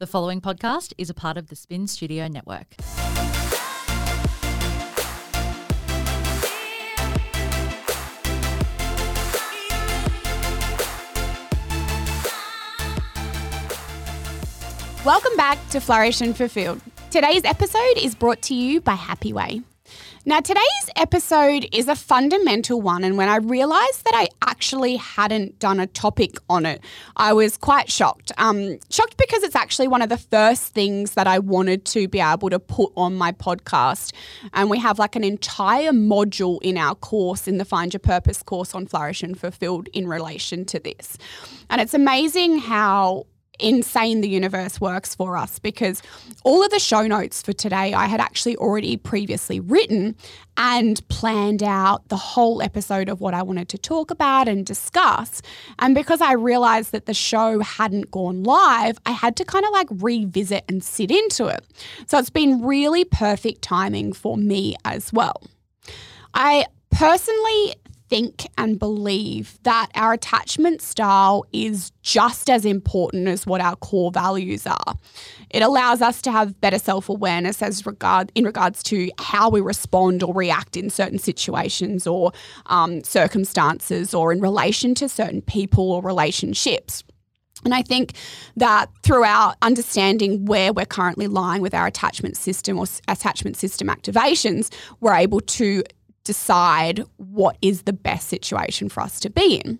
The following podcast is a part of the Spin Studio Network. Welcome back to Flourish and Fulfilled. Today's episode is brought to you by Happy Way. Now, today's episode is a fundamental one, and when I realised that I actually hadn't done a topic on it, I was quite shocked. Um, shocked because it's actually one of the first things that I wanted to be able to put on my podcast. And we have like an entire module in our course, in the Find Your Purpose course on Flourish and Fulfilled, in relation to this. And it's amazing how insane the universe works for us because all of the show notes for today I had actually already previously written and planned out the whole episode of what I wanted to talk about and discuss. And because I realized that the show hadn't gone live, I had to kind of like revisit and sit into it. So it's been really perfect timing for me as well. I personally think and believe that our attachment style is just as important as what our core values are. It allows us to have better self-awareness as regard in regards to how we respond or react in certain situations or um, circumstances or in relation to certain people or relationships. And I think that throughout understanding where we're currently lying with our attachment system or attachment system activations, we're able to decide what is the best situation for us to be in.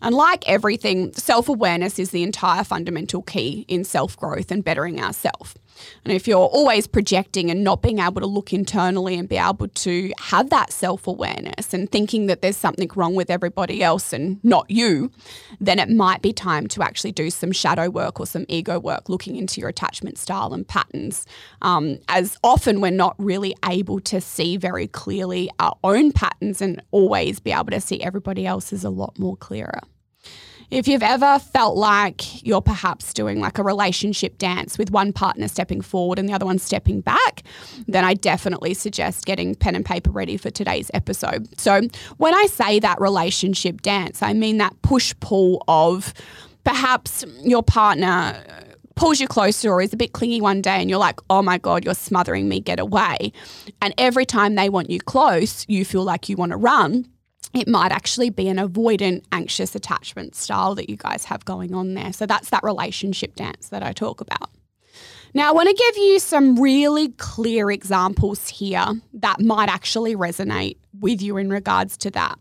And like everything, self awareness is the entire fundamental key in self growth and bettering ourselves. And if you're always projecting and not being able to look internally and be able to have that self awareness and thinking that there's something wrong with everybody else and not you, then it might be time to actually do some shadow work or some ego work looking into your attachment style and patterns. Um, as often we're not really able to see very clearly our own patterns and always be able to see everybody else's a lot more clearer. If you've ever felt like you're perhaps doing like a relationship dance with one partner stepping forward and the other one stepping back, then I definitely suggest getting pen and paper ready for today's episode. So, when I say that relationship dance, I mean that push pull of perhaps your partner pulls you closer or is a bit clingy one day and you're like, oh my God, you're smothering me, get away. And every time they want you close, you feel like you want to run it might actually be an avoidant, anxious attachment style that you guys have going on there. So that's that relationship dance that I talk about. Now, I want to give you some really clear examples here that might actually resonate with you in regards to that.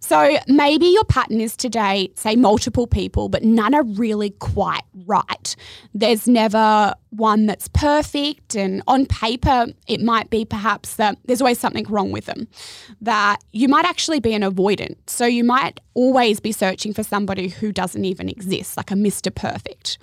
So maybe your pattern is today, say, multiple people, but none are really quite right. There's never one that's perfect. And on paper, it might be perhaps that there's always something wrong with them, that you might actually be an avoidant. So you might always be searching for somebody who doesn't even exist, like a Mr. Perfect.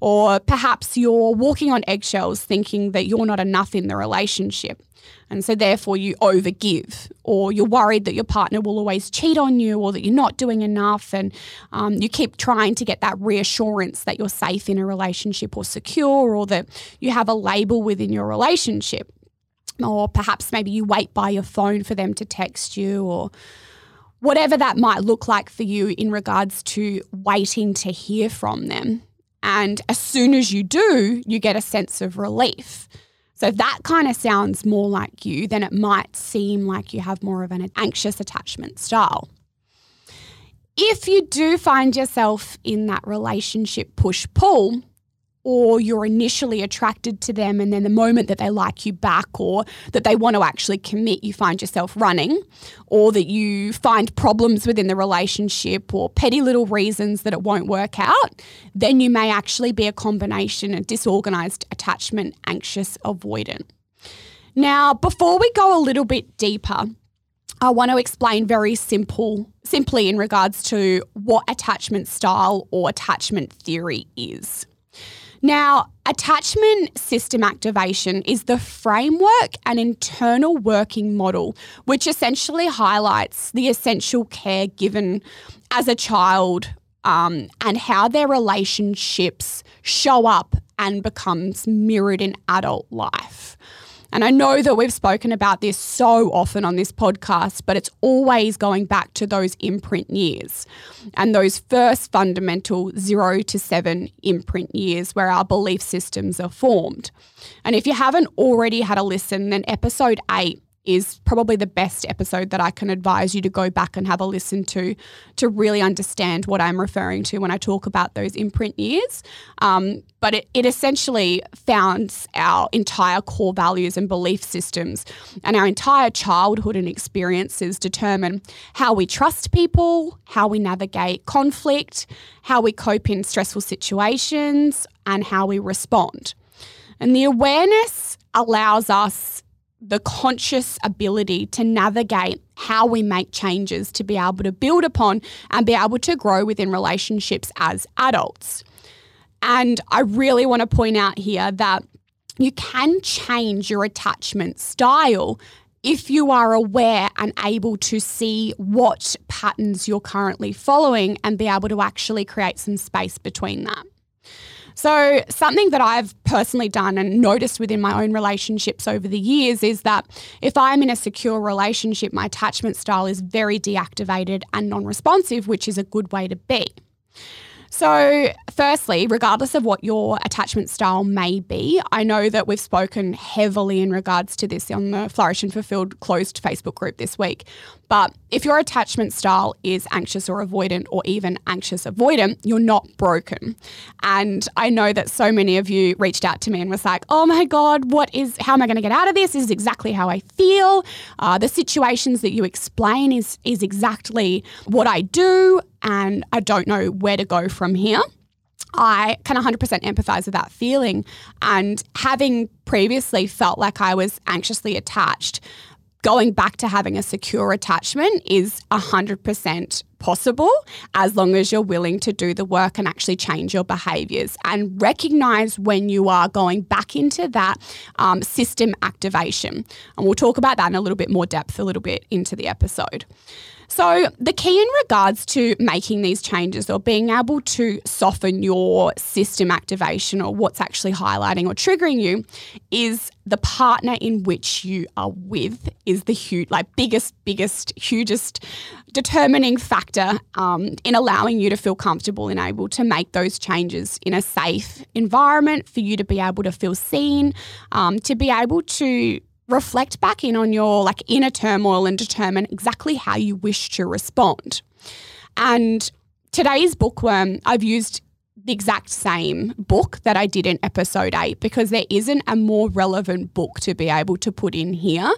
Or perhaps you're walking on eggshells thinking that you're not enough in the relationship. And so, therefore, you overgive, or you're worried that your partner will always cheat on you, or that you're not doing enough. And um, you keep trying to get that reassurance that you're safe in a relationship or secure, or that you have a label within your relationship. Or perhaps maybe you wait by your phone for them to text you, or whatever that might look like for you in regards to waiting to hear from them. And as soon as you do, you get a sense of relief. So if that kind of sounds more like you, then it might seem like you have more of an anxious attachment style. If you do find yourself in that relationship push pull, or you're initially attracted to them and then the moment that they like you back or that they want to actually commit you find yourself running or that you find problems within the relationship or petty little reasons that it won't work out then you may actually be a combination of disorganized attachment anxious avoidant now before we go a little bit deeper I want to explain very simple simply in regards to what attachment style or attachment theory is. Now, attachment system activation is the framework and internal working model, which essentially highlights the essential care given as a child um, and how their relationships show up and becomes mirrored in adult life. And I know that we've spoken about this so often on this podcast, but it's always going back to those imprint years and those first fundamental zero to seven imprint years where our belief systems are formed. And if you haven't already had a listen, then episode eight is probably the best episode that I can advise you to go back and have a listen to to really understand what I'm referring to when I talk about those imprint years. Um, but it, it essentially founds our entire core values and belief systems, and our entire childhood and experiences determine how we trust people, how we navigate conflict, how we cope in stressful situations, and how we respond. And the awareness allows us the conscious ability to navigate how we make changes to be able to build upon and be able to grow within relationships as adults. And I really want to point out here that you can change your attachment style if you are aware and able to see what patterns you're currently following and be able to actually create some space between that. So, something that I've personally done and noticed within my own relationships over the years is that if I'm in a secure relationship, my attachment style is very deactivated and non responsive, which is a good way to be. So, firstly, regardless of what your attachment style may be, I know that we've spoken heavily in regards to this on the Flourish and Fulfilled closed Facebook group this week. But if your attachment style is anxious or avoidant, or even anxious avoidant, you're not broken. And I know that so many of you reached out to me and was like, oh my God, what is, how am I going to get out of this? This is exactly how I feel. Uh, the situations that you explain is, is exactly what I do and I don't know where to go from here. I can 100% empathize with that feeling. And having previously felt like I was anxiously attached, going back to having a secure attachment is 100% possible as long as you're willing to do the work and actually change your behaviors and recognize when you are going back into that um, system activation. And we'll talk about that in a little bit more depth a little bit into the episode. So, the key in regards to making these changes or being able to soften your system activation or what's actually highlighting or triggering you is the partner in which you are with is the huge, like biggest, biggest, hugest determining factor um, in allowing you to feel comfortable and able to make those changes in a safe environment for you to be able to feel seen, um, to be able to reflect back in on your like inner turmoil and determine exactly how you wish to respond. And today's bookworm, I've used the exact same book that I did in episode eight because there isn't a more relevant book to be able to put in here.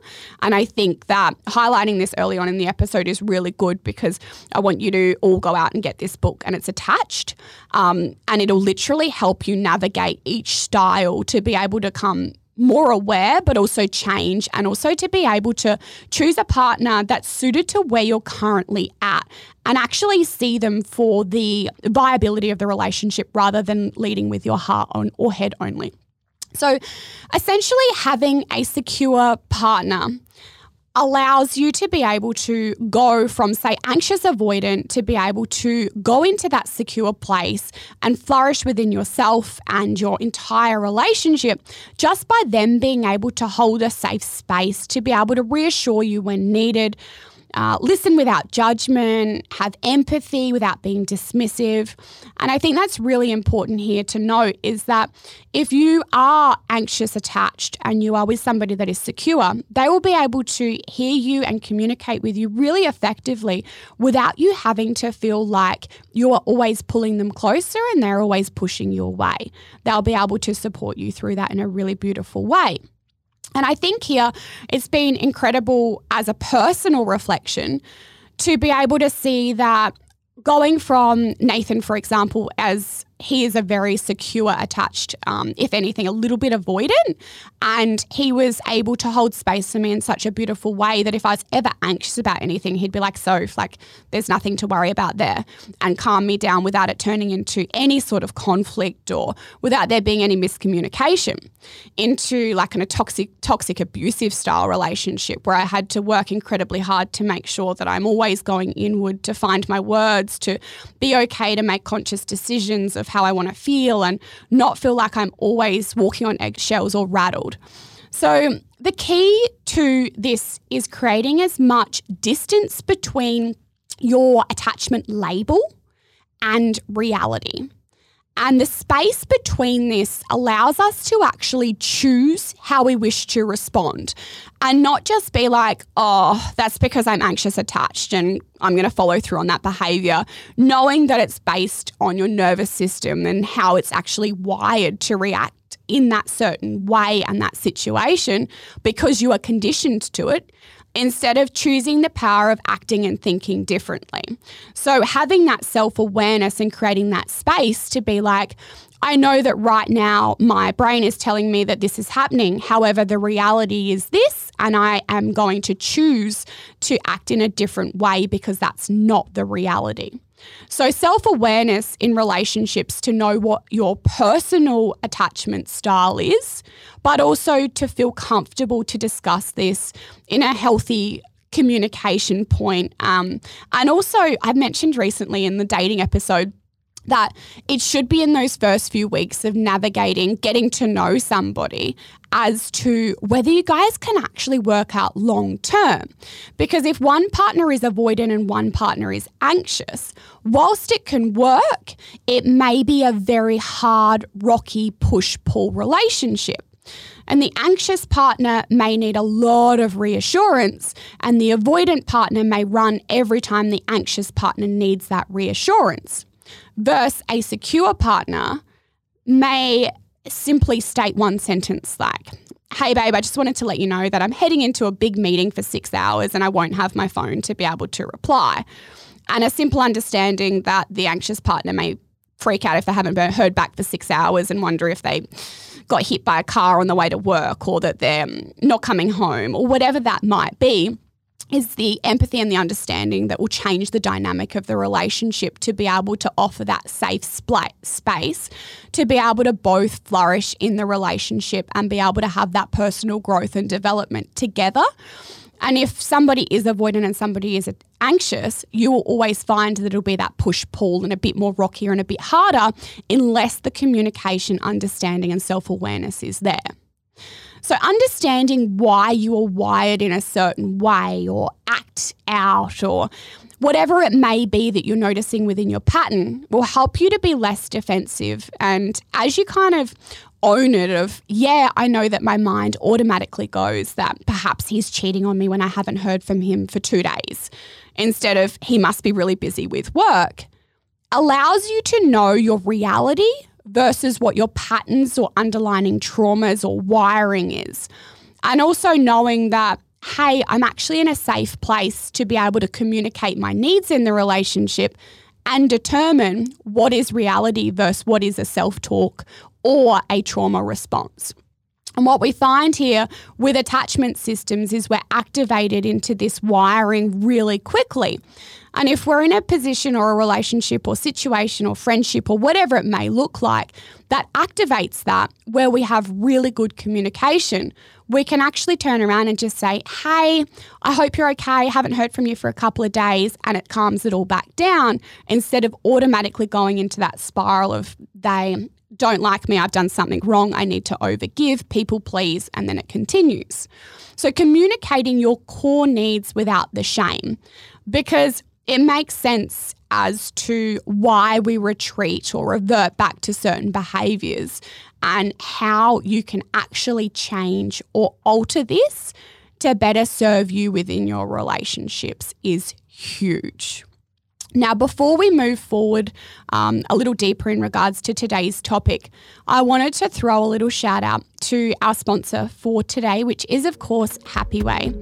And I think that highlighting this early on in the episode is really good because I want you to all go out and get this book and it's attached. Um, and it'll literally help you navigate each style to be able to come more aware, but also change, and also to be able to choose a partner that's suited to where you're currently at and actually see them for the viability of the relationship rather than leading with your heart on, or head only. So, essentially, having a secure partner allows you to be able to go from, say, anxious avoidant to be able to go into that secure place and flourish within yourself and your entire relationship just by them being able to hold a safe space to be able to reassure you when needed uh, listen without judgment, have empathy without being dismissive. And I think that's really important here to note is that if you are anxious attached and you are with somebody that is secure, they will be able to hear you and communicate with you really effectively without you having to feel like you are always pulling them closer and they're always pushing you away. They'll be able to support you through that in a really beautiful way. And I think here it's been incredible as a personal reflection to be able to see that going from Nathan, for example, as he is a very secure, attached, um, if anything, a little bit avoidant. And he was able to hold space for me in such a beautiful way that if I was ever anxious about anything, he'd be like, So, like, there's nothing to worry about there, and calm me down without it turning into any sort of conflict or without there being any miscommunication into like an, a toxic, toxic, abusive style relationship where I had to work incredibly hard to make sure that I'm always going inward to find my words, to be okay to make conscious decisions of how I want to feel and not feel like I'm always walking on eggshells or rattled. So, the key to this is creating as much distance between your attachment label and reality. And the space between this allows us to actually choose how we wish to respond and not just be like, oh, that's because I'm anxious attached and I'm going to follow through on that behavior, knowing that it's based on your nervous system and how it's actually wired to react in that certain way and that situation because you are conditioned to it instead of choosing the power of acting and thinking differently. So, having that self awareness and creating that space to be like, I know that right now my brain is telling me that this is happening. However, the reality is this, and I am going to choose to act in a different way because that's not the reality. So, self awareness in relationships to know what your personal attachment style is, but also to feel comfortable to discuss this in a healthy communication point. Um, and also, I mentioned recently in the dating episode that it should be in those first few weeks of navigating, getting to know somebody as to whether you guys can actually work out long term. Because if one partner is avoidant and one partner is anxious, whilst it can work, it may be a very hard, rocky push pull relationship. And the anxious partner may need a lot of reassurance, and the avoidant partner may run every time the anxious partner needs that reassurance versus a secure partner may simply state one sentence like, Hey, babe, I just wanted to let you know that I'm heading into a big meeting for six hours and I won't have my phone to be able to reply. And a simple understanding that the anxious partner may freak out if they haven't been heard back for six hours and wonder if they got hit by a car on the way to work or that they're not coming home or whatever that might be is the empathy and the understanding that will change the dynamic of the relationship to be able to offer that safe space to be able to both flourish in the relationship and be able to have that personal growth and development together. And if somebody is avoidant and somebody is anxious, you will always find that it'll be that push pull and a bit more rockier and a bit harder unless the communication, understanding, and self awareness is there. So, understanding why you are wired in a certain way or act out or whatever it may be that you're noticing within your pattern will help you to be less defensive. And as you kind of own it, of, yeah, I know that my mind automatically goes that perhaps he's cheating on me when I haven't heard from him for two days, instead of he must be really busy with work, allows you to know your reality versus what your patterns or underlining traumas or wiring is. And also knowing that, hey, I'm actually in a safe place to be able to communicate my needs in the relationship and determine what is reality versus what is a self talk or a trauma response. And what we find here with attachment systems is we're activated into this wiring really quickly. And if we're in a position or a relationship or situation or friendship or whatever it may look like that activates that, where we have really good communication, we can actually turn around and just say, Hey, I hope you're okay. Haven't heard from you for a couple of days. And it calms it all back down instead of automatically going into that spiral of they don't like me, I've done something wrong, I need to overgive, people please, and then it continues. So, communicating your core needs without the shame, because it makes sense as to why we retreat or revert back to certain behaviors and how you can actually change or alter this to better serve you within your relationships is huge. Now, before we move forward um, a little deeper in regards to today's topic, I wanted to throw a little shout out to our sponsor for today, which is, of course, Happy Way.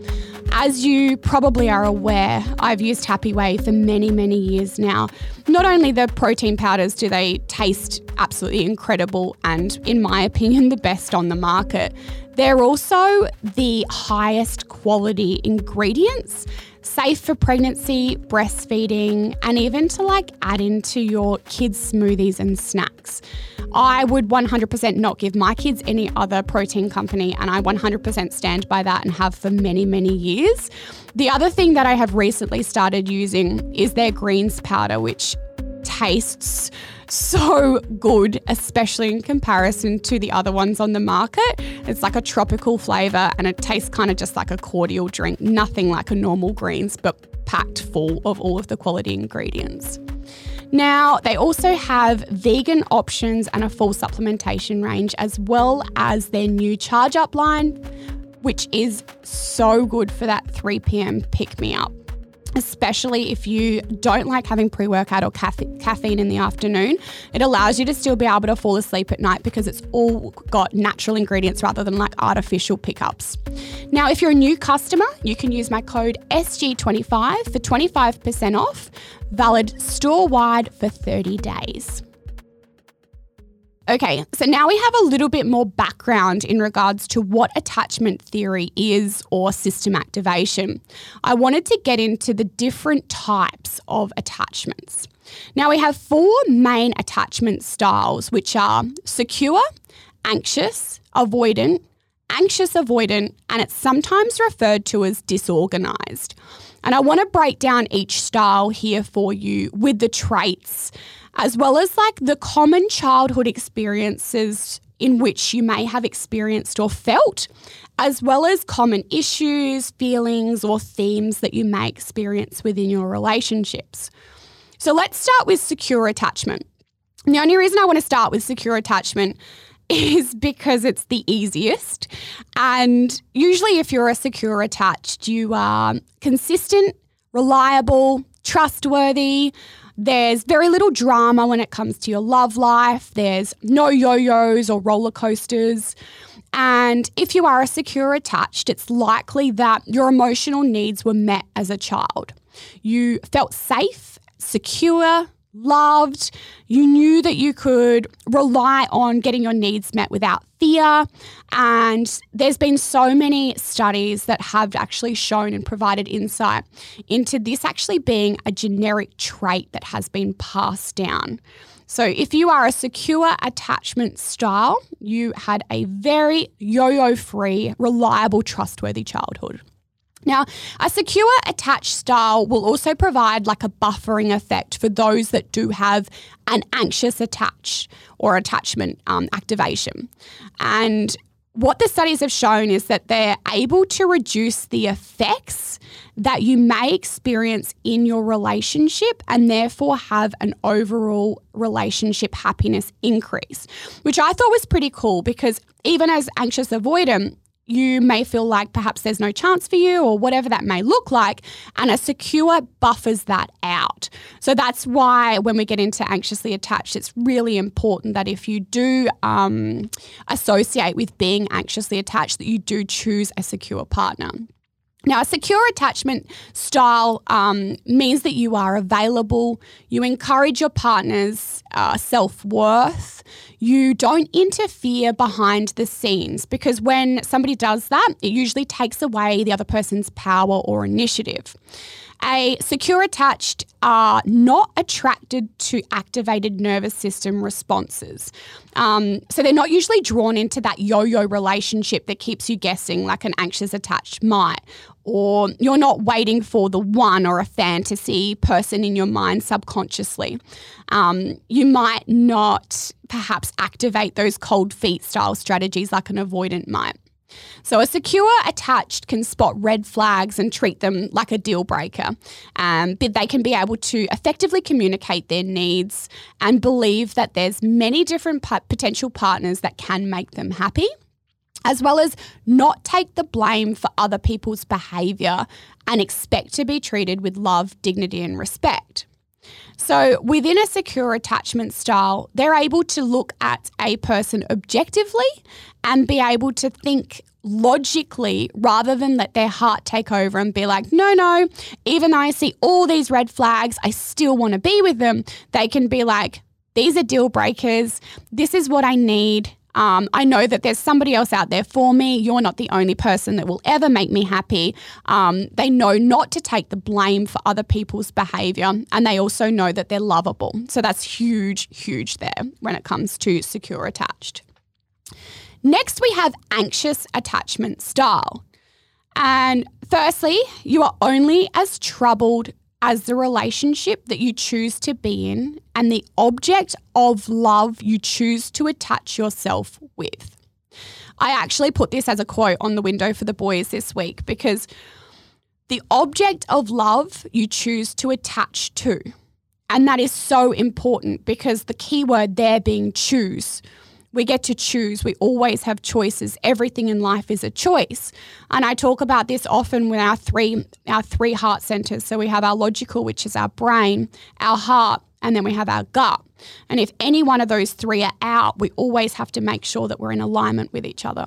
As you probably are aware, I've used Happy Way for many, many years now. Not only the protein powders do they taste absolutely incredible and, in my opinion, the best on the market, they're also the highest quality ingredients safe for pregnancy, breastfeeding, and even to like add into your kids' smoothies and snacks. I would 100% not give my kids any other protein company, and I 100% stand by that and have for many, many years. The other thing that I have recently started using is their greens powder, which tastes so good, especially in comparison to the other ones on the market. It's like a tropical flavour and it tastes kind of just like a cordial drink, nothing like a normal greens, but packed full of all of the quality ingredients. Now, they also have vegan options and a full supplementation range, as well as their new charge up line, which is so good for that 3 p.m. pick me up especially if you don't like having pre workout or caffeine in the afternoon. It allows you to still be able to fall asleep at night because it's all got natural ingredients rather than like artificial pickups. Now, if you're a new customer, you can use my code SG25 for 25% off, valid store wide for 30 days. Okay, so now we have a little bit more background in regards to what attachment theory is or system activation. I wanted to get into the different types of attachments. Now we have four main attachment styles, which are secure, anxious, avoidant, anxious avoidant, and it's sometimes referred to as disorganized. And I want to break down each style here for you with the traits as well as like the common childhood experiences in which you may have experienced or felt, as well as common issues, feelings, or themes that you may experience within your relationships. So let's start with secure attachment. The only reason I want to start with secure attachment is because it's the easiest. And usually, if you're a secure attached, you are consistent, reliable, trustworthy, there's very little drama when it comes to your love life. There's no yo yo's or roller coasters. And if you are a secure attached, it's likely that your emotional needs were met as a child. You felt safe, secure, loved. You knew that you could rely on getting your needs met without fear. And there's been so many studies that have actually shown and provided insight into this actually being a generic trait that has been passed down. So, if you are a secure attachment style, you had a very yo yo free, reliable, trustworthy childhood. Now, a secure attached style will also provide like a buffering effect for those that do have an anxious attach or attachment um, activation. And what the studies have shown is that they're able to reduce the effects that you may experience in your relationship and therefore have an overall relationship happiness increase, which I thought was pretty cool because even as anxious avoidant, you may feel like perhaps there's no chance for you or whatever that may look like. And a secure buffers that out. So that's why when we get into anxiously attached, it's really important that if you do um, associate with being anxiously attached, that you do choose a secure partner. Now, a secure attachment style um, means that you are available, you encourage your partner's uh, self worth, you don't interfere behind the scenes because when somebody does that, it usually takes away the other person's power or initiative. A secure attached are not attracted to activated nervous system responses. Um, so they're not usually drawn into that yo yo relationship that keeps you guessing, like an anxious attached might. Or you're not waiting for the one or a fantasy person in your mind subconsciously. Um, you might not perhaps activate those cold feet style strategies like an avoidant might. So, a secure attached can spot red flags and treat them like a deal breaker. Um, but they can be able to effectively communicate their needs and believe that there's many different potential partners that can make them happy, as well as not take the blame for other people's behavior and expect to be treated with love, dignity, and respect. So, within a secure attachment style, they're able to look at a person objectively and be able to think logically rather than let their heart take over and be like, no, no, even though I see all these red flags, I still want to be with them. They can be like, these are deal breakers. This is what I need. Um, I know that there's somebody else out there for me. You're not the only person that will ever make me happy. Um, they know not to take the blame for other people's behavior, and they also know that they're lovable. So that's huge, huge there when it comes to secure attached. Next, we have anxious attachment style. And firstly, you are only as troubled as the relationship that you choose to be in and the object of love you choose to attach yourself with. I actually put this as a quote on the window for the boys this week because the object of love you choose to attach to. And that is so important because the key word there being choose we get to choose. We always have choices. Everything in life is a choice. And I talk about this often with our three our three heart centers. So we have our logical, which is our brain, our heart, and then we have our gut. And if any one of those three are out, we always have to make sure that we're in alignment with each other.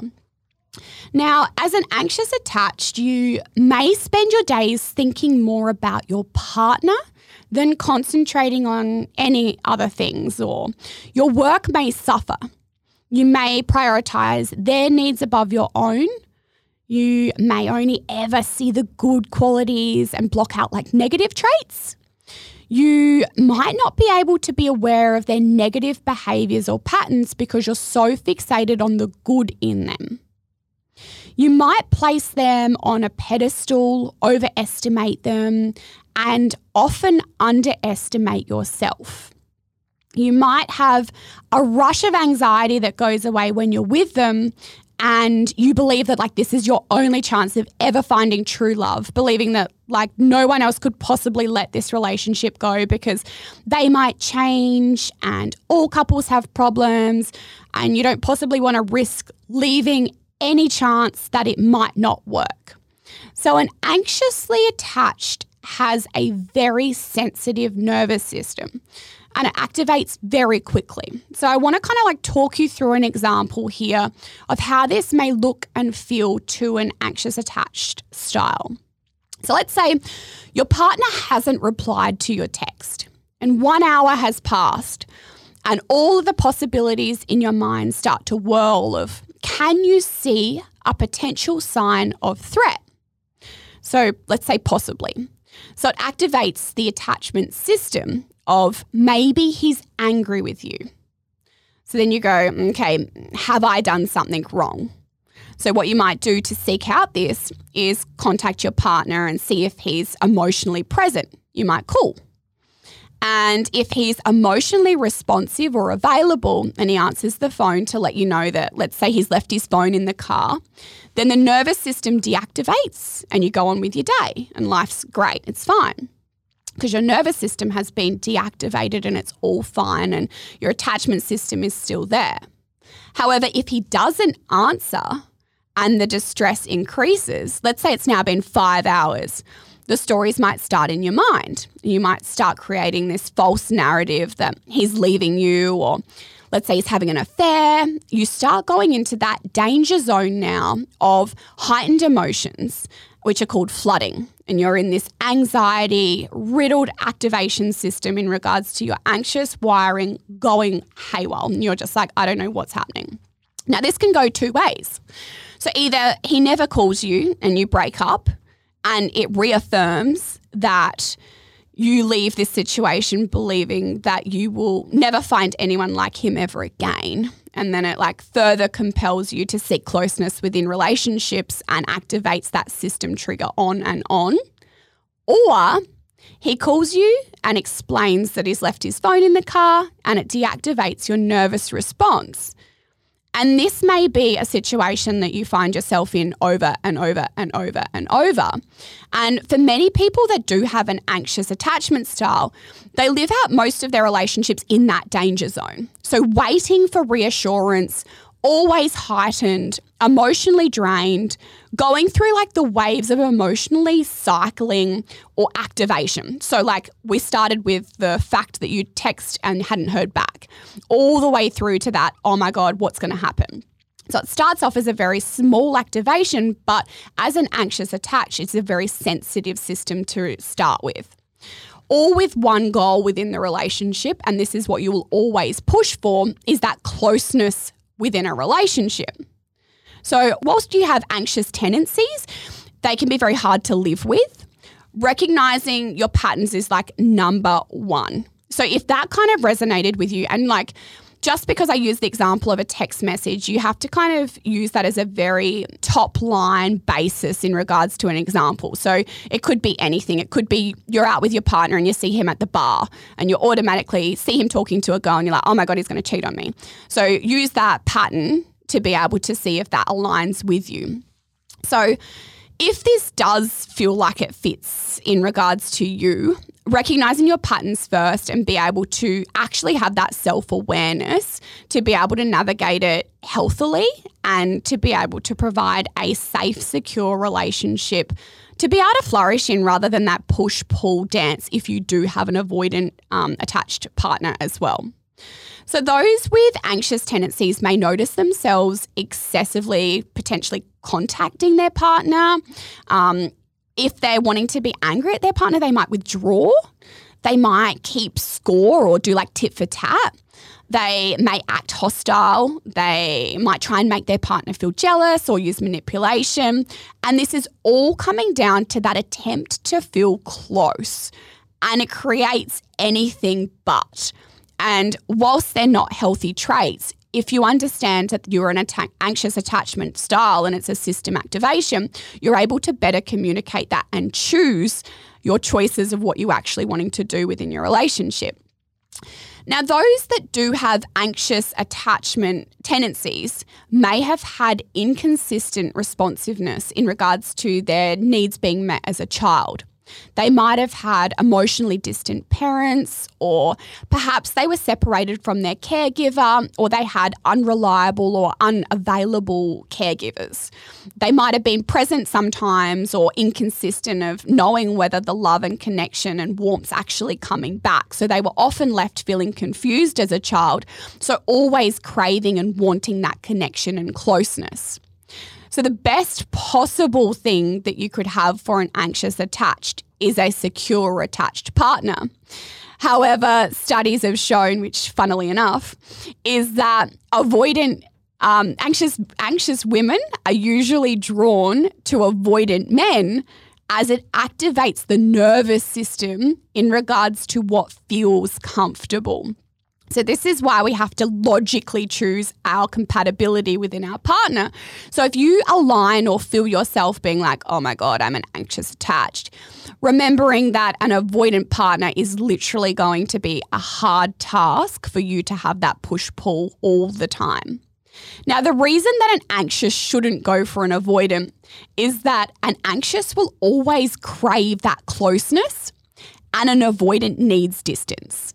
Now, as an anxious attached, you may spend your days thinking more about your partner than concentrating on any other things, or your work may suffer you may prioritize their needs above your own. You may only ever see the good qualities and block out like negative traits. You might not be able to be aware of their negative behaviors or patterns because you're so fixated on the good in them. You might place them on a pedestal, overestimate them, and often underestimate yourself. You might have a rush of anxiety that goes away when you're with them and you believe that like this is your only chance of ever finding true love, believing that like no one else could possibly let this relationship go because they might change and all couples have problems and you don't possibly want to risk leaving any chance that it might not work. So an anxiously attached has a very sensitive nervous system and it activates very quickly. So I want to kind of like talk you through an example here of how this may look and feel to an anxious attached style. So let's say your partner hasn't replied to your text and one hour has passed and all of the possibilities in your mind start to whirl of can you see a potential sign of threat? So let's say possibly. So it activates the attachment system of maybe he's angry with you. So then you go, okay, have I done something wrong? So, what you might do to seek out this is contact your partner and see if he's emotionally present. You might call. And if he's emotionally responsive or available and he answers the phone to let you know that, let's say he's left his phone in the car, then the nervous system deactivates and you go on with your day and life's great, it's fine because your nervous system has been deactivated and it's all fine and your attachment system is still there. However, if he doesn't answer and the distress increases, let's say it's now been five hours, the stories might start in your mind. You might start creating this false narrative that he's leaving you or let's say he's having an affair, you start going into that danger zone now of heightened emotions, which are called flooding. And you're in this anxiety riddled activation system in regards to your anxious wiring going haywire. And you're just like, I don't know what's happening. Now, this can go two ways. So either he never calls you and you break up, and it reaffirms that you leave this situation believing that you will never find anyone like him ever again. And then it like further compels you to seek closeness within relationships and activates that system trigger on and on. Or he calls you and explains that he's left his phone in the car and it deactivates your nervous response. And this may be a situation that you find yourself in over and over and over and over. And for many people that do have an anxious attachment style, they live out most of their relationships in that danger zone. So, waiting for reassurance always heightened, emotionally drained, going through like the waves of emotionally cycling or activation. So, like, we started with the fact that you text and hadn't heard back, all the way through to that, oh my God, what's going to happen? So it starts off as a very small activation, but as an anxious attach, it's a very sensitive system to start with. All with one goal within the relationship, and this is what you will always push for, is that closeness within a relationship. So, whilst you have anxious tendencies, they can be very hard to live with. Recognizing your patterns is like number one. So, if that kind of resonated with you, and like just because I use the example of a text message, you have to kind of use that as a very top line basis in regards to an example. So it could be anything. It could be you're out with your partner and you see him at the bar and you automatically see him talking to a girl and you're like, oh my God, he's going to cheat on me. So use that pattern to be able to see if that aligns with you. So if this does feel like it fits in regards to you, recognizing your patterns first and be able to actually have that self awareness to be able to navigate it healthily and to be able to provide a safe, secure relationship to be able to flourish in rather than that push pull dance if you do have an avoidant um, attached partner as well. So, those with anxious tendencies may notice themselves excessively potentially contacting their partner. Um, if they're wanting to be angry at their partner, they might withdraw. They might keep score or do like tit for tat. They may act hostile. They might try and make their partner feel jealous or use manipulation. And this is all coming down to that attempt to feel close. And it creates anything but. And whilst they're not healthy traits, if you understand that you're an atta- anxious attachment style and it's a system activation, you're able to better communicate that and choose your choices of what you're actually wanting to do within your relationship. Now, those that do have anxious attachment tendencies may have had inconsistent responsiveness in regards to their needs being met as a child. They might have had emotionally distant parents, or perhaps they were separated from their caregiver, or they had unreliable or unavailable caregivers. They might have been present sometimes or inconsistent of knowing whether the love and connection and warmth actually coming back. So they were often left feeling confused as a child, so always craving and wanting that connection and closeness. So, the best possible thing that you could have for an anxious attached is a secure attached partner. However, studies have shown, which funnily enough, is that avoidant um, anxious anxious women are usually drawn to avoidant men as it activates the nervous system in regards to what feels comfortable. So, this is why we have to logically choose our compatibility within our partner. So, if you align or feel yourself being like, oh my God, I'm an anxious attached, remembering that an avoidant partner is literally going to be a hard task for you to have that push pull all the time. Now, the reason that an anxious shouldn't go for an avoidant is that an anxious will always crave that closeness and an avoidant needs distance.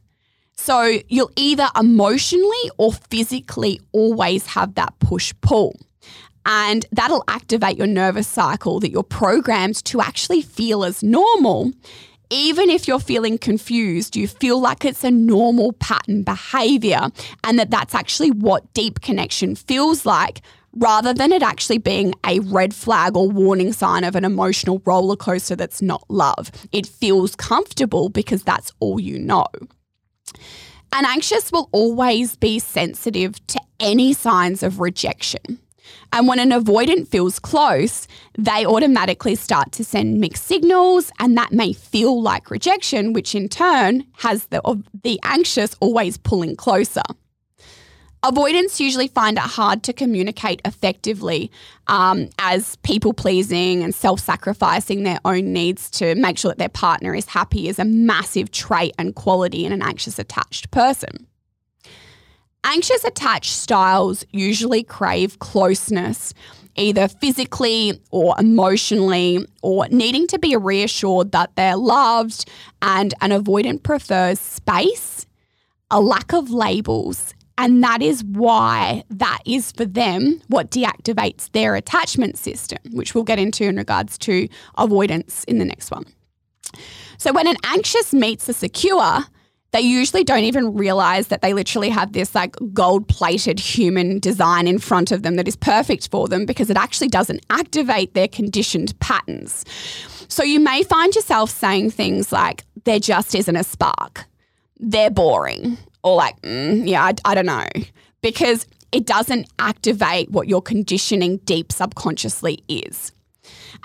So you'll either emotionally or physically always have that push pull. And that'll activate your nervous cycle that you're programmed to actually feel as normal. Even if you're feeling confused, you feel like it's a normal pattern behavior and that that's actually what deep connection feels like rather than it actually being a red flag or warning sign of an emotional roller coaster that's not love. It feels comfortable because that's all you know. An anxious will always be sensitive to any signs of rejection. And when an avoidant feels close, they automatically start to send mixed signals, and that may feel like rejection, which in turn has the, the anxious always pulling closer. Avoidants usually find it hard to communicate effectively um, as people pleasing and self sacrificing their own needs to make sure that their partner is happy is a massive trait and quality in an anxious attached person. Anxious attached styles usually crave closeness, either physically or emotionally, or needing to be reassured that they're loved, and an avoidant prefers space, a lack of labels, and that is why that is for them what deactivates their attachment system, which we'll get into in regards to avoidance in the next one. So, when an anxious meets a secure, they usually don't even realize that they literally have this like gold plated human design in front of them that is perfect for them because it actually doesn't activate their conditioned patterns. So, you may find yourself saying things like, there just isn't a spark, they're boring, or like, mm, yeah, I, I don't know, because it doesn't activate what your conditioning deep subconsciously is.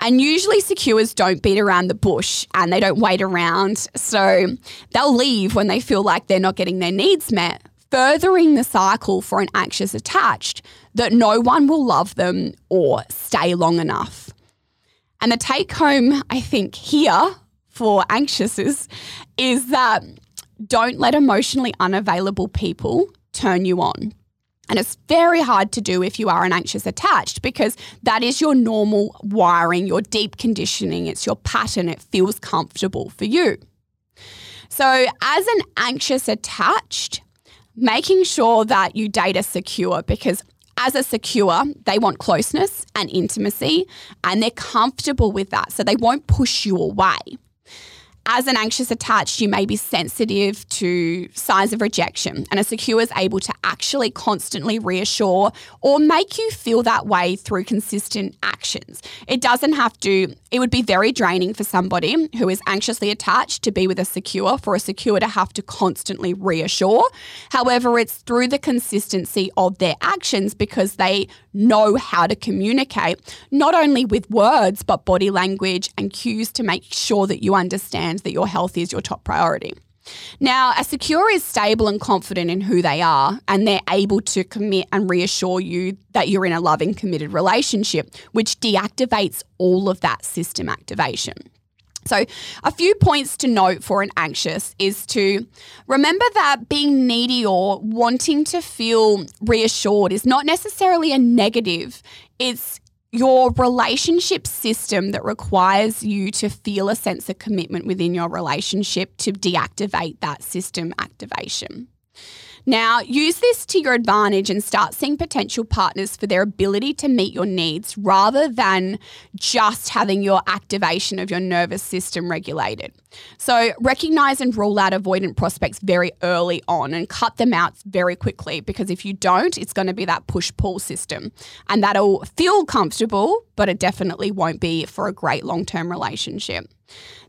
And usually secures don't beat around the bush and they don't wait around. So they'll leave when they feel like they're not getting their needs met furthering the cycle for an anxious attached that no one will love them or stay long enough. And the take home, I think, here for anxiouses is that don't let emotionally unavailable people turn you on. And it's very hard to do if you are an anxious attached because that is your normal wiring, your deep conditioning, it's your pattern, it feels comfortable for you. So, as an anxious attached, making sure that you date a secure because as a secure, they want closeness and intimacy and they're comfortable with that. So they won't push you away as an anxious attached, you may be sensitive to signs of rejection, and a secure is able to actually constantly reassure or make you feel that way through consistent actions. It doesn't have to, it would be very draining for somebody who is anxiously attached to be with a secure, for a secure to have to constantly reassure. However, it's through the consistency of their actions because they know how to communicate, not only with words, but body language and cues to make sure that you understand that your health is your top priority. Now, a secure is stable and confident in who they are, and they're able to commit and reassure you that you're in a loving, committed relationship, which deactivates all of that system activation. So, a few points to note for an anxious is to remember that being needy or wanting to feel reassured is not necessarily a negative. It's your relationship system that requires you to feel a sense of commitment within your relationship to deactivate that system activation. Now, use this to your advantage and start seeing potential partners for their ability to meet your needs rather than just having your activation of your nervous system regulated. So, recognize and rule out avoidant prospects very early on and cut them out very quickly because if you don't, it's going to be that push pull system and that'll feel comfortable, but it definitely won't be for a great long term relationship.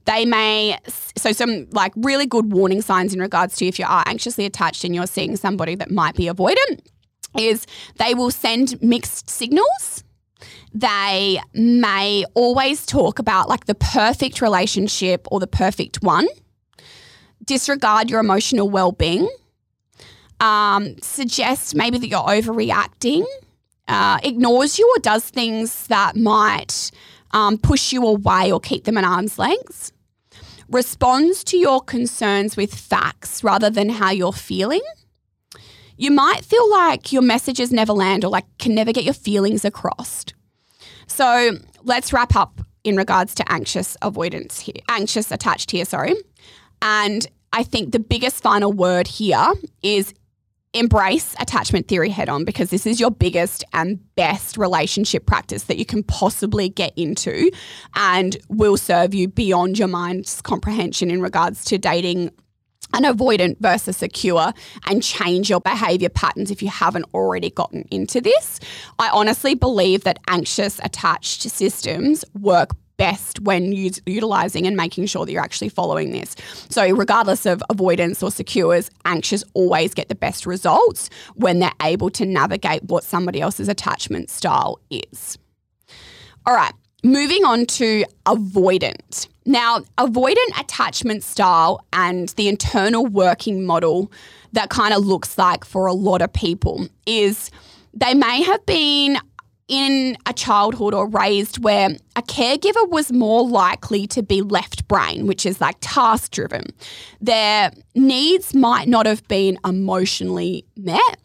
They may, so some like really good warning signs in regards to if you are anxiously attached and you're seeing somebody that might be avoidant is they will send mixed signals. They may always talk about like the perfect relationship or the perfect one, disregard your emotional well being, um, suggest maybe that you're overreacting, uh, ignores you or does things that might um, push you away or keep them at arm's length responds to your concerns with facts rather than how you're feeling, you might feel like your messages never land or like can never get your feelings across. So let's wrap up in regards to anxious avoidance here, anxious attached here, sorry. And I think the biggest final word here is embrace attachment theory head on because this is your biggest and best relationship practice that you can possibly get into and will serve you beyond your mind's comprehension in regards to dating an avoidant versus secure and change your behavior patterns if you haven't already gotten into this. I honestly believe that anxious attached systems work best when utilizing and making sure that you're actually following this. So, regardless of avoidance or secures, anxious always get the best results when they're able to navigate what somebody else's attachment style is. All right, moving on to avoidant. Now, avoidant attachment style and the internal working model that kind of looks like for a lot of people is they may have been in a childhood or raised where a caregiver was more likely to be left brain, which is like task driven. Their needs might not have been emotionally met.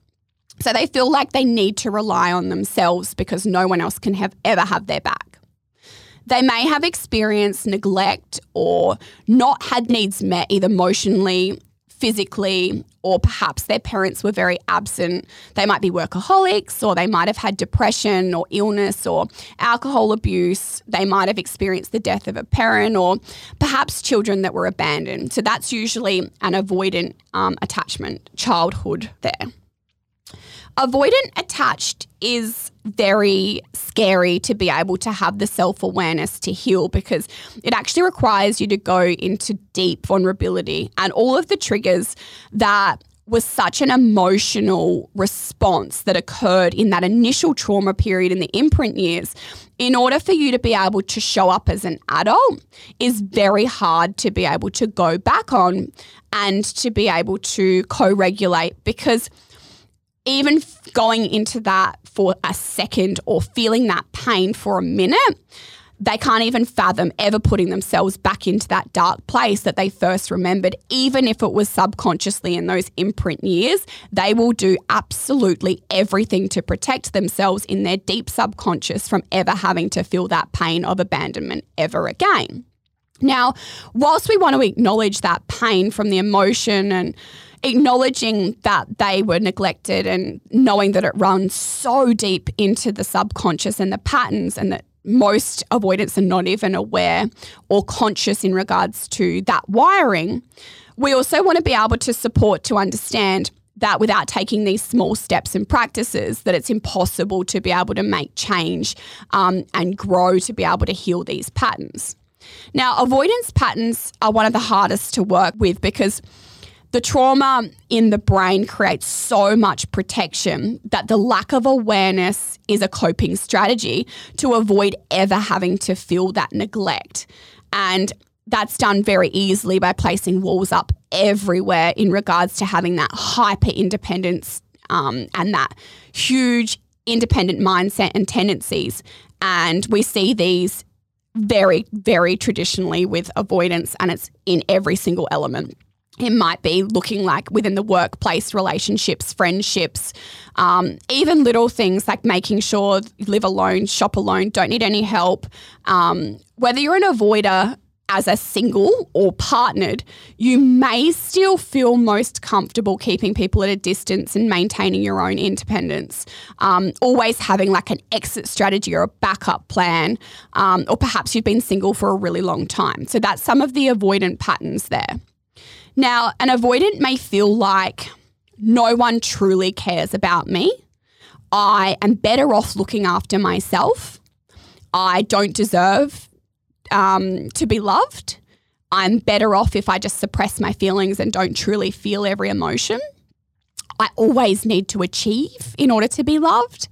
So they feel like they need to rely on themselves because no one else can have ever have their back. They may have experienced neglect or not had needs met either emotionally physically, or perhaps their parents were very absent. They might be workaholics, or they might have had depression or illness or alcohol abuse. They might have experienced the death of a parent, or perhaps children that were abandoned. So that's usually an avoidant um, attachment childhood there. Avoidant attached is very scary to be able to have the self awareness to heal because it actually requires you to go into deep vulnerability and all of the triggers that was such an emotional response that occurred in that initial trauma period in the imprint years in order for you to be able to show up as an adult is very hard to be able to go back on and to be able to co-regulate because even going into that for a second or feeling that pain for a minute they can't even fathom ever putting themselves back into that dark place that they first remembered, even if it was subconsciously in those imprint years. They will do absolutely everything to protect themselves in their deep subconscious from ever having to feel that pain of abandonment ever again. Now, whilst we want to acknowledge that pain from the emotion and acknowledging that they were neglected and knowing that it runs so deep into the subconscious and the patterns and that most avoidants are not even aware or conscious in regards to that wiring. We also want to be able to support to understand that without taking these small steps and practices, that it's impossible to be able to make change um, and grow to be able to heal these patterns. Now, avoidance patterns are one of the hardest to work with because the trauma in the brain creates so much protection that the lack of awareness is a coping strategy to avoid ever having to feel that neglect. And that's done very easily by placing walls up everywhere in regards to having that hyper independence um, and that huge independent mindset and tendencies. And we see these very, very traditionally with avoidance, and it's in every single element it might be looking like within the workplace relationships, friendships, um, even little things like making sure live alone, shop alone, don't need any help. Um, whether you're an avoider as a single or partnered, you may still feel most comfortable keeping people at a distance and maintaining your own independence. Um, always having like an exit strategy or a backup plan, um, or perhaps you've been single for a really long time. So that's some of the avoidant patterns there. Now, an avoidant may feel like no one truly cares about me. I am better off looking after myself. I don't deserve um, to be loved. I'm better off if I just suppress my feelings and don't truly feel every emotion. I always need to achieve in order to be loved.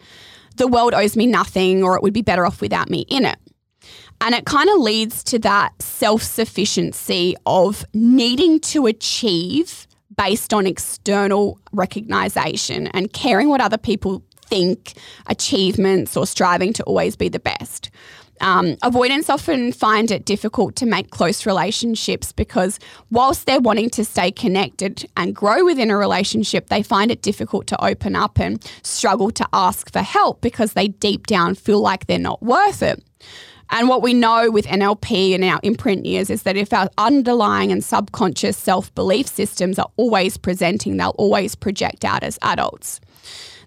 The world owes me nothing, or it would be better off without me in it. And it kind of leads to that self sufficiency of needing to achieve based on external recognition and caring what other people think, achievements, or striving to always be the best. Um, avoidants often find it difficult to make close relationships because, whilst they're wanting to stay connected and grow within a relationship, they find it difficult to open up and struggle to ask for help because they deep down feel like they're not worth it. And what we know with NLP and our imprint years is that if our underlying and subconscious self belief systems are always presenting, they'll always project out as adults.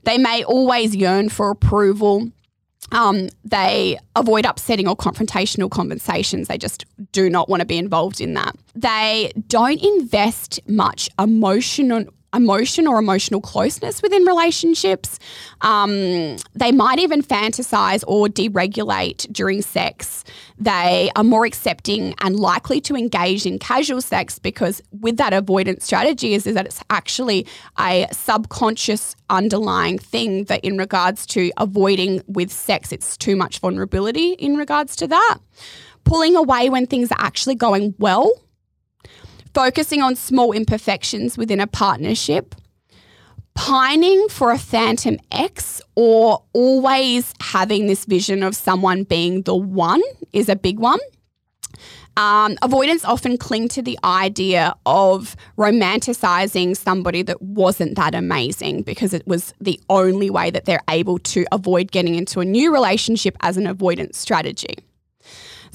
They may always yearn for approval. Um, they avoid upsetting or confrontational conversations. They just do not want to be involved in that. They don't invest much emotional emotion or emotional closeness within relationships. Um, they might even fantasize or deregulate during sex. They are more accepting and likely to engage in casual sex because, with that avoidance strategy, is, is that it's actually a subconscious underlying thing that, in regards to avoiding with sex, it's too much vulnerability in regards to that. Pulling away when things are actually going well focusing on small imperfections within a partnership, pining for a phantom ex, or always having this vision of someone being the one is a big one. Um, avoidants often cling to the idea of romanticizing somebody that wasn't that amazing because it was the only way that they're able to avoid getting into a new relationship as an avoidance strategy.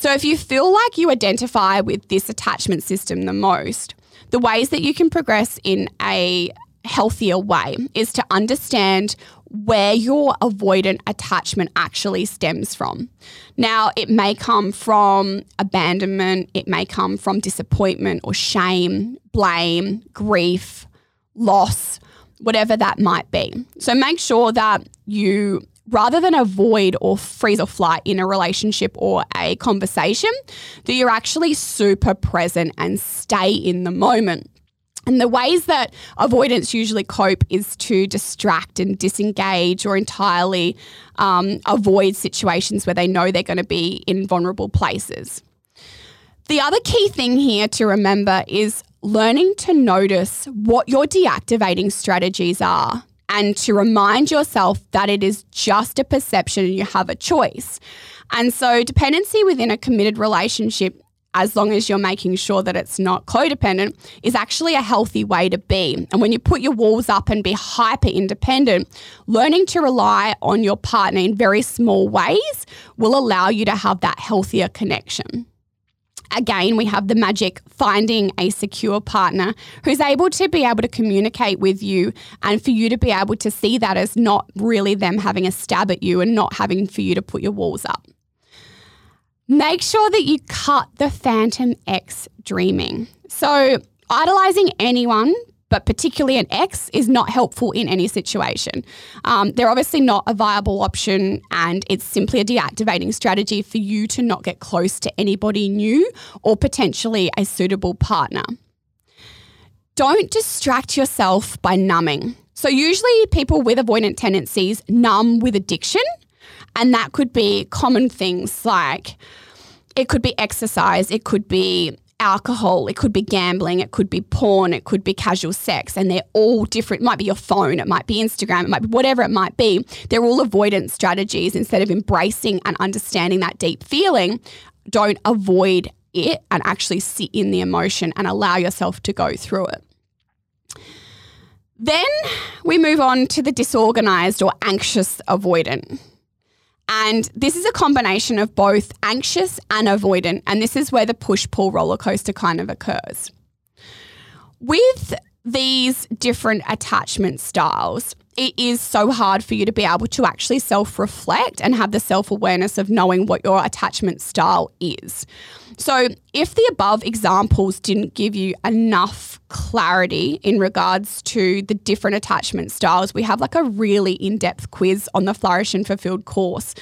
So if you feel like you identify with this attachment system the most, the ways that you can progress in a healthier way is to understand where your avoidant attachment actually stems from. Now, it may come from abandonment, it may come from disappointment or shame, blame, grief, loss, whatever that might be. So make sure that you rather than avoid or freeze or flight in a relationship or a conversation, that you're actually super present and stay in the moment. And the ways that avoidance usually cope is to distract and disengage or entirely um, avoid situations where they know they're going to be in vulnerable places. The other key thing here to remember is learning to notice what your deactivating strategies are and to remind yourself that it is just a perception and you have a choice. And so, dependency within a committed relationship, as long as you're making sure that it's not codependent, is actually a healthy way to be. And when you put your walls up and be hyper independent, learning to rely on your partner in very small ways will allow you to have that healthier connection again, we have the magic finding a secure partner who's able to be able to communicate with you and for you to be able to see that as not really them having a stab at you and not having for you to put your walls up. Make sure that you cut the phantom X dreaming. So, idolizing anyone but particularly an ex is not helpful in any situation. Um, they're obviously not a viable option, and it's simply a deactivating strategy for you to not get close to anybody new or potentially a suitable partner. Don't distract yourself by numbing. So, usually, people with avoidant tendencies numb with addiction, and that could be common things like it could be exercise, it could be alcohol, it could be gambling, it could be porn, it could be casual sex, and they're all different. It might be your phone, it might be Instagram, it might be whatever it might be. They're all avoidance strategies. Instead of embracing and understanding that deep feeling, don't avoid it and actually sit in the emotion and allow yourself to go through it. Then we move on to the disorganized or anxious avoidant. And this is a combination of both anxious and avoidant. And this is where the push pull roller coaster kind of occurs. With these different attachment styles, it is so hard for you to be able to actually self reflect and have the self awareness of knowing what your attachment style is. So, if the above examples didn't give you enough clarity in regards to the different attachment styles, we have like a really in depth quiz on the Flourish and Fulfilled course.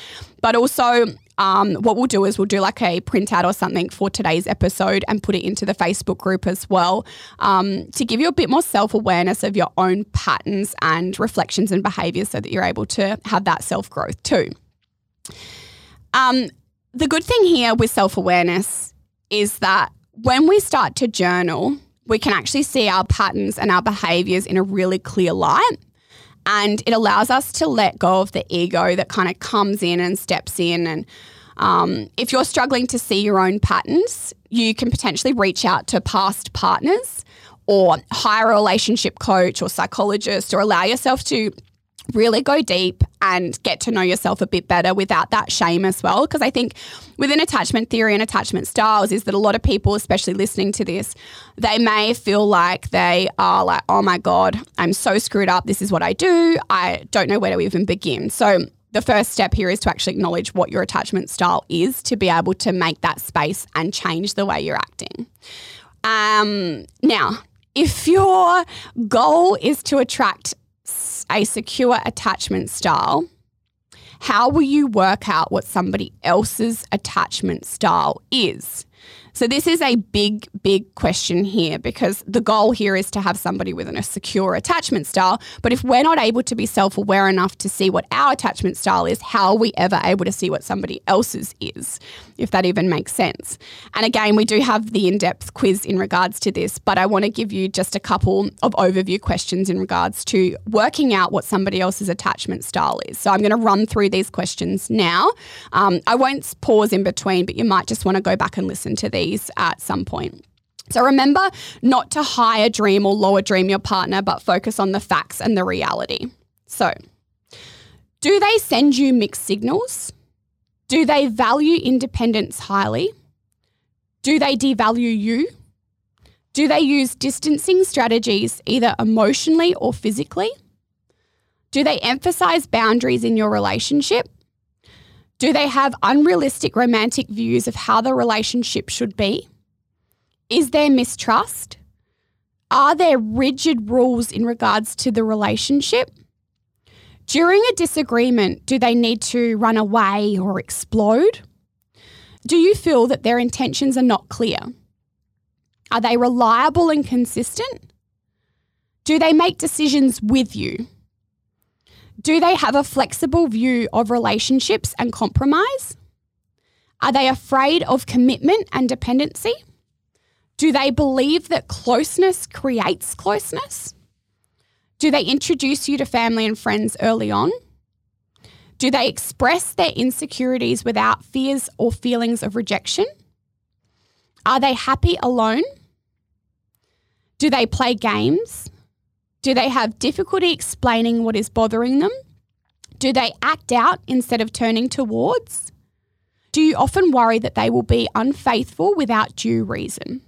But also, um, what we'll do is we'll do like a printout or something for today's episode and put it into the Facebook group as well um, to give you a bit more self awareness of your own patterns and reflections and behaviors so that you're able to have that self growth too. Um, the good thing here with self awareness is that when we start to journal, we can actually see our patterns and our behaviors in a really clear light. And it allows us to let go of the ego that kind of comes in and steps in. And um, if you're struggling to see your own patterns, you can potentially reach out to past partners or hire a relationship coach or psychologist or allow yourself to really go deep and get to know yourself a bit better without that shame as well. Because I think within attachment theory and attachment styles is that a lot of people, especially listening to this, they may feel like they are like, oh my God, I'm so screwed up. This is what I do. I don't know where to even begin. So the first step here is to actually acknowledge what your attachment style is to be able to make that space and change the way you're acting. Um, now, if your goal is to attract a secure attachment style, how will you work out what somebody else's attachment style is? So, this is a big, big question here because the goal here is to have somebody with a secure attachment style. But if we're not able to be self aware enough to see what our attachment style is, how are we ever able to see what somebody else's is, if that even makes sense? And again, we do have the in depth quiz in regards to this, but I want to give you just a couple of overview questions in regards to working out what somebody else's attachment style is. So, I'm going to run through these questions now. Um, I won't pause in between, but you might just want to go back and listen to these these at some point. So remember not to higher dream or lower dream your partner, but focus on the facts and the reality. So, do they send you mixed signals? Do they value independence highly? Do they devalue you? Do they use distancing strategies either emotionally or physically? Do they emphasize boundaries in your relationship? Do they have unrealistic romantic views of how the relationship should be? Is there mistrust? Are there rigid rules in regards to the relationship? During a disagreement, do they need to run away or explode? Do you feel that their intentions are not clear? Are they reliable and consistent? Do they make decisions with you? Do they have a flexible view of relationships and compromise? Are they afraid of commitment and dependency? Do they believe that closeness creates closeness? Do they introduce you to family and friends early on? Do they express their insecurities without fears or feelings of rejection? Are they happy alone? Do they play games? Do they have difficulty explaining what is bothering them? Do they act out instead of turning towards? Do you often worry that they will be unfaithful without due reason?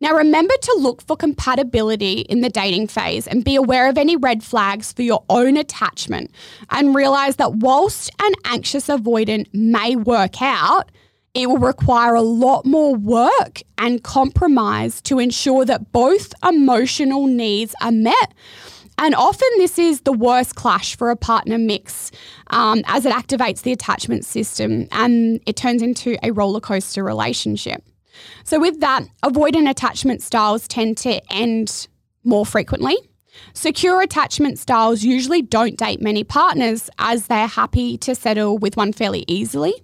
Now, remember to look for compatibility in the dating phase and be aware of any red flags for your own attachment and realize that whilst an anxious avoidant may work out, it will require a lot more work and compromise to ensure that both emotional needs are met. And often, this is the worst clash for a partner mix um, as it activates the attachment system and it turns into a roller coaster relationship. So, with that, avoidant attachment styles tend to end more frequently. Secure attachment styles usually don't date many partners as they're happy to settle with one fairly easily.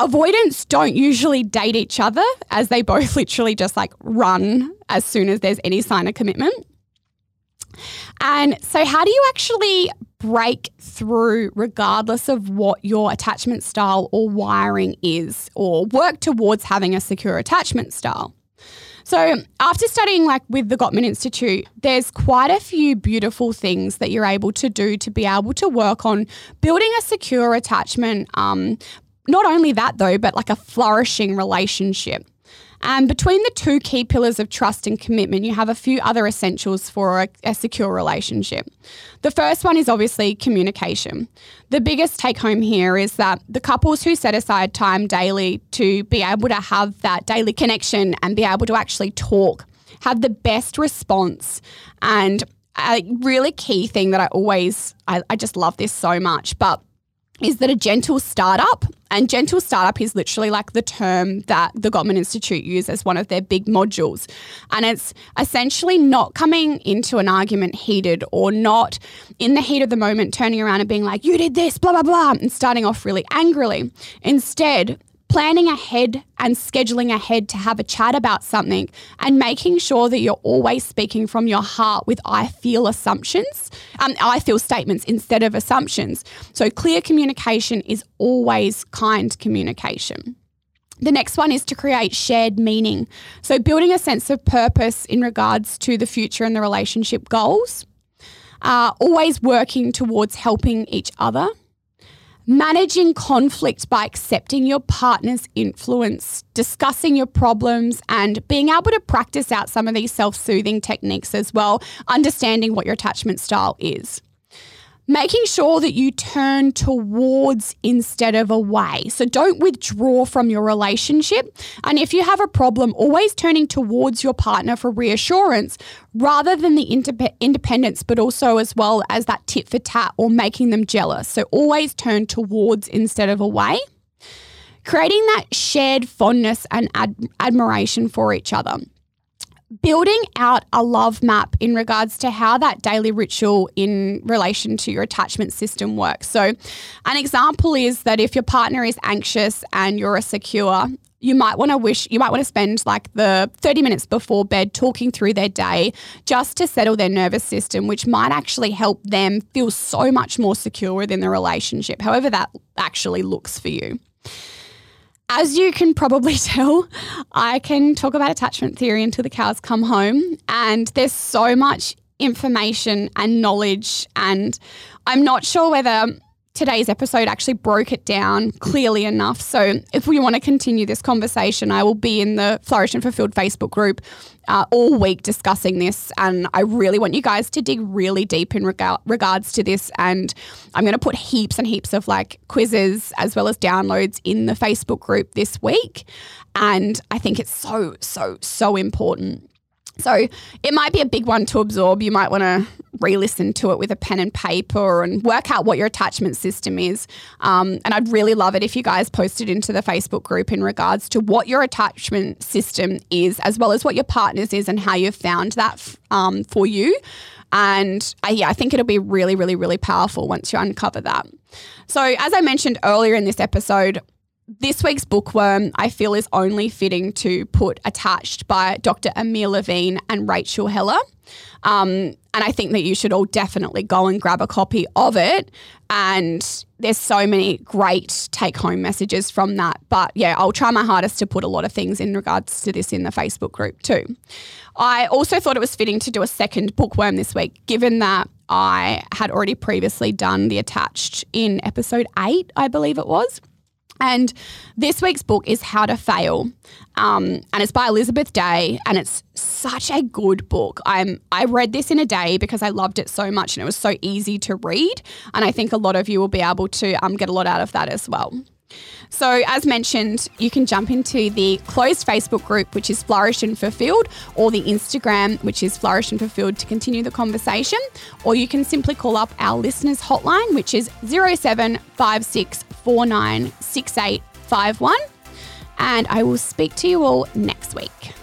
Avoidants don't usually date each other as they both literally just like run as soon as there's any sign of commitment. And so, how do you actually break through regardless of what your attachment style or wiring is, or work towards having a secure attachment style? So, after studying like with the Gottman Institute, there's quite a few beautiful things that you're able to do to be able to work on building a secure attachment. Um, not only that, though, but like a flourishing relationship. And between the two key pillars of trust and commitment, you have a few other essentials for a, a, secure relationship. The first one is obviously communication. The biggest take home here is that the couples who set aside time daily to be able to have that daily connection and be able to actually talk have the best response and a really key thing that I always, I, I just love this so much, but is that a gentle startup, and gentle startup is literally like the term that the Gottman Institute use as one of their big modules. And it's essentially not coming into an argument heated or not in the heat of the moment turning around and being like, you did this, blah, blah, blah, and starting off really angrily. Instead, planning ahead and scheduling ahead to have a chat about something and making sure that you're always speaking from your heart with I feel assumptions, um, I feel statements instead of assumptions. So, clear communication is always kind communication. The next one is to create shared meaning. So, building a sense of purpose in regards to the future and the relationship goals. Uh, always working towards helping each other managing conflict by accepting your partner's influence, discussing your problems, and being able to practice out some of these self soothing techniques as well, understanding what your attachment style is making sure that you turn towards instead of away. So don't withdraw from your relationship. And if you have a problem, always turning towards your partner for reassurance rather than the indep- independence, but also as well as that tit for tat or making them jealous. So always turn towards instead of away. Creating that shared fondness and ad- admiration for each other building out a love map in regards to how that daily ritual in relation to your attachment system works. So, an example is that if your partner is anxious and you're a secure, you might want to wish you might want to spend like the 30 minutes before bed talking through their day just to settle their nervous system which might actually help them feel so much more secure within the relationship however that actually looks for you as you can probably tell, I can talk about attachment theory until the cows come home. And there's so much information and knowledge. And I'm not sure whether today's episode actually broke it down clearly enough. So, if we want to continue this conversation, I will be in the Flourish and Fulfilled Facebook group uh, all week discussing this. And I really want you guys to dig really deep in rega- regards to this. And I'm going to put heaps and heaps of like quizzes as well as downloads in the Facebook group this week. And I think it's so, so, so important. So it might be a big one to absorb. You might want to re listen to it with a pen and paper and work out what your attachment system is. Um, and I'd really love it if you guys posted into the Facebook group in regards to what your attachment system is, as well as what your partner's is and how you've found that f- um, for you. And I, yeah, I think it'll be really, really, really powerful once you uncover that. So, as I mentioned earlier in this episode, this week's bookworm, I feel, is only fitting to put attached by Dr. Amir Levine and Rachel Heller. Um, and I think that you should all definitely go and grab a copy of it. And there's so many great take home messages from that. But yeah, I'll try my hardest to put a lot of things in regards to this in the Facebook group too. I also thought it was fitting to do a second bookworm this week, given that I had already previously done the attached in episode eight, I believe it was. And this week's book is How to Fail, um, and it's by Elizabeth Day, and it's such a good book. I'm I read this in a day because I loved it so much, and it was so easy to read, and I think a lot of you will be able to um, get a lot out of that as well. So, as mentioned, you can jump into the closed Facebook group, which is Flourish and Fulfilled, or the Instagram, which is Flourish and Fulfilled, to continue the conversation. Or you can simply call up our listeners' hotline, which is 0756496851. And I will speak to you all next week.